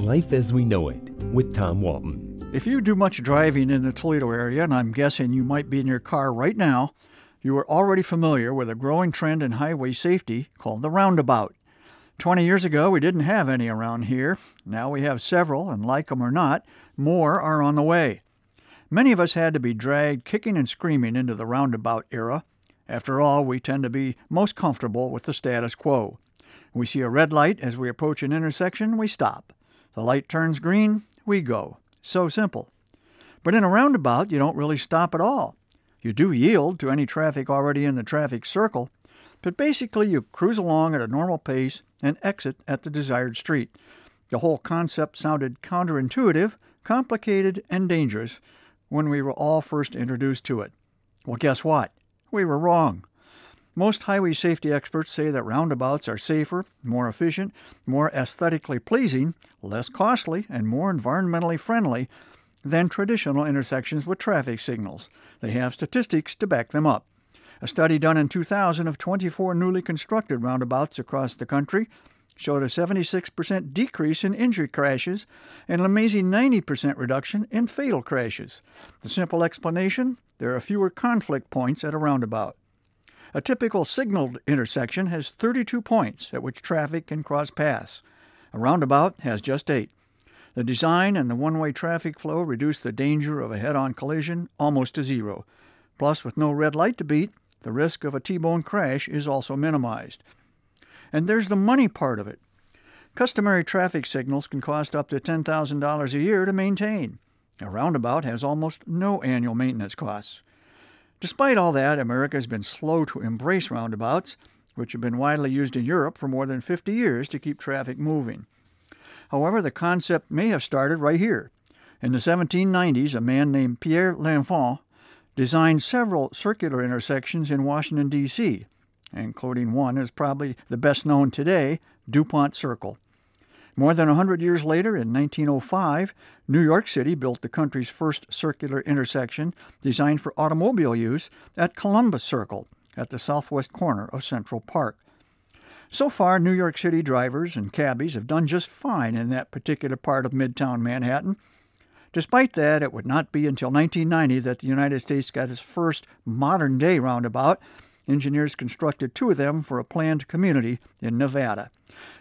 Life as We Know It with Tom Walton. If you do much driving in the Toledo area, and I'm guessing you might be in your car right now, you are already familiar with a growing trend in highway safety called the roundabout. 20 years ago, we didn't have any around here. Now we have several, and like them or not, more are on the way. Many of us had to be dragged kicking and screaming into the roundabout era. After all, we tend to be most comfortable with the status quo. We see a red light as we approach an intersection, we stop. The light turns green, we go. So simple. But in a roundabout, you don't really stop at all. You do yield to any traffic already in the traffic circle, but basically you cruise along at a normal pace and exit at the desired street. The whole concept sounded counterintuitive, complicated, and dangerous when we were all first introduced to it. Well, guess what? We were wrong. Most highway safety experts say that roundabouts are safer, more efficient, more aesthetically pleasing, less costly, and more environmentally friendly than traditional intersections with traffic signals. They have statistics to back them up. A study done in 2000 of 24 newly constructed roundabouts across the country showed a 76% decrease in injury crashes and an amazing 90% reduction in fatal crashes. The simple explanation there are fewer conflict points at a roundabout. A typical signaled intersection has 32 points at which traffic can cross paths. A roundabout has just eight. The design and the one way traffic flow reduce the danger of a head on collision almost to zero. Plus, with no red light to beat, the risk of a T bone crash is also minimized. And there's the money part of it. Customary traffic signals can cost up to $10,000 a year to maintain. A roundabout has almost no annual maintenance costs. Despite all that, America has been slow to embrace roundabouts, which have been widely used in Europe for more than 50 years to keep traffic moving. However, the concept may have started right here. In the 1790s, a man named Pierre L'Enfant designed several circular intersections in Washington, D.C., including one is probably the best known today, DuPont Circle. More than a 100 years later, in 1905, New York City built the country's first circular intersection designed for automobile use at Columbus Circle at the southwest corner of Central Park. So far, New York City drivers and cabbies have done just fine in that particular part of Midtown Manhattan. Despite that, it would not be until 1990 that the United States got its first modern day roundabout Engineers constructed two of them for a planned community in Nevada.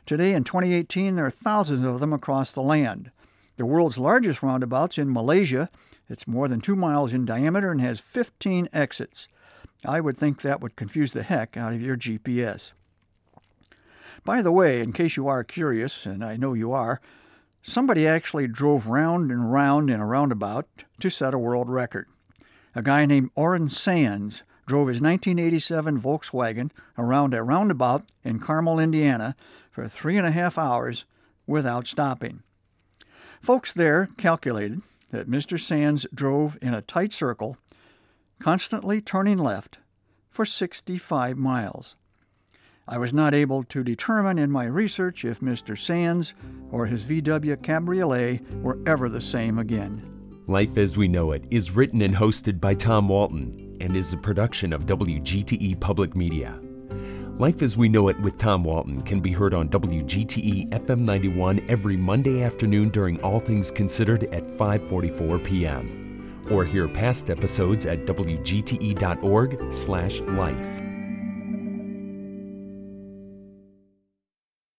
Today, in 2018, there are thousands of them across the land. The world's largest roundabout's in Malaysia. It's more than two miles in diameter and has 15 exits. I would think that would confuse the heck out of your GPS. By the way, in case you are curious, and I know you are, somebody actually drove round and round in a roundabout to set a world record. A guy named Oren Sands drove his 1987 Volkswagen around a roundabout in Carmel, Indiana, for three and a half hours without stopping. Folks there calculated that Mr. Sands drove in a tight circle, constantly turning left, for 65 miles. I was not able to determine in my research if Mr. Sands or his VW Cabriolet were ever the same again. Life as We Know It is written and hosted by Tom Walton and is a production of WGTE Public Media. Life as We Know It with Tom Walton can be heard on WGTE FM 91 every Monday afternoon during All Things Considered at 5:44 p.m. or hear past episodes at wgte.org/life.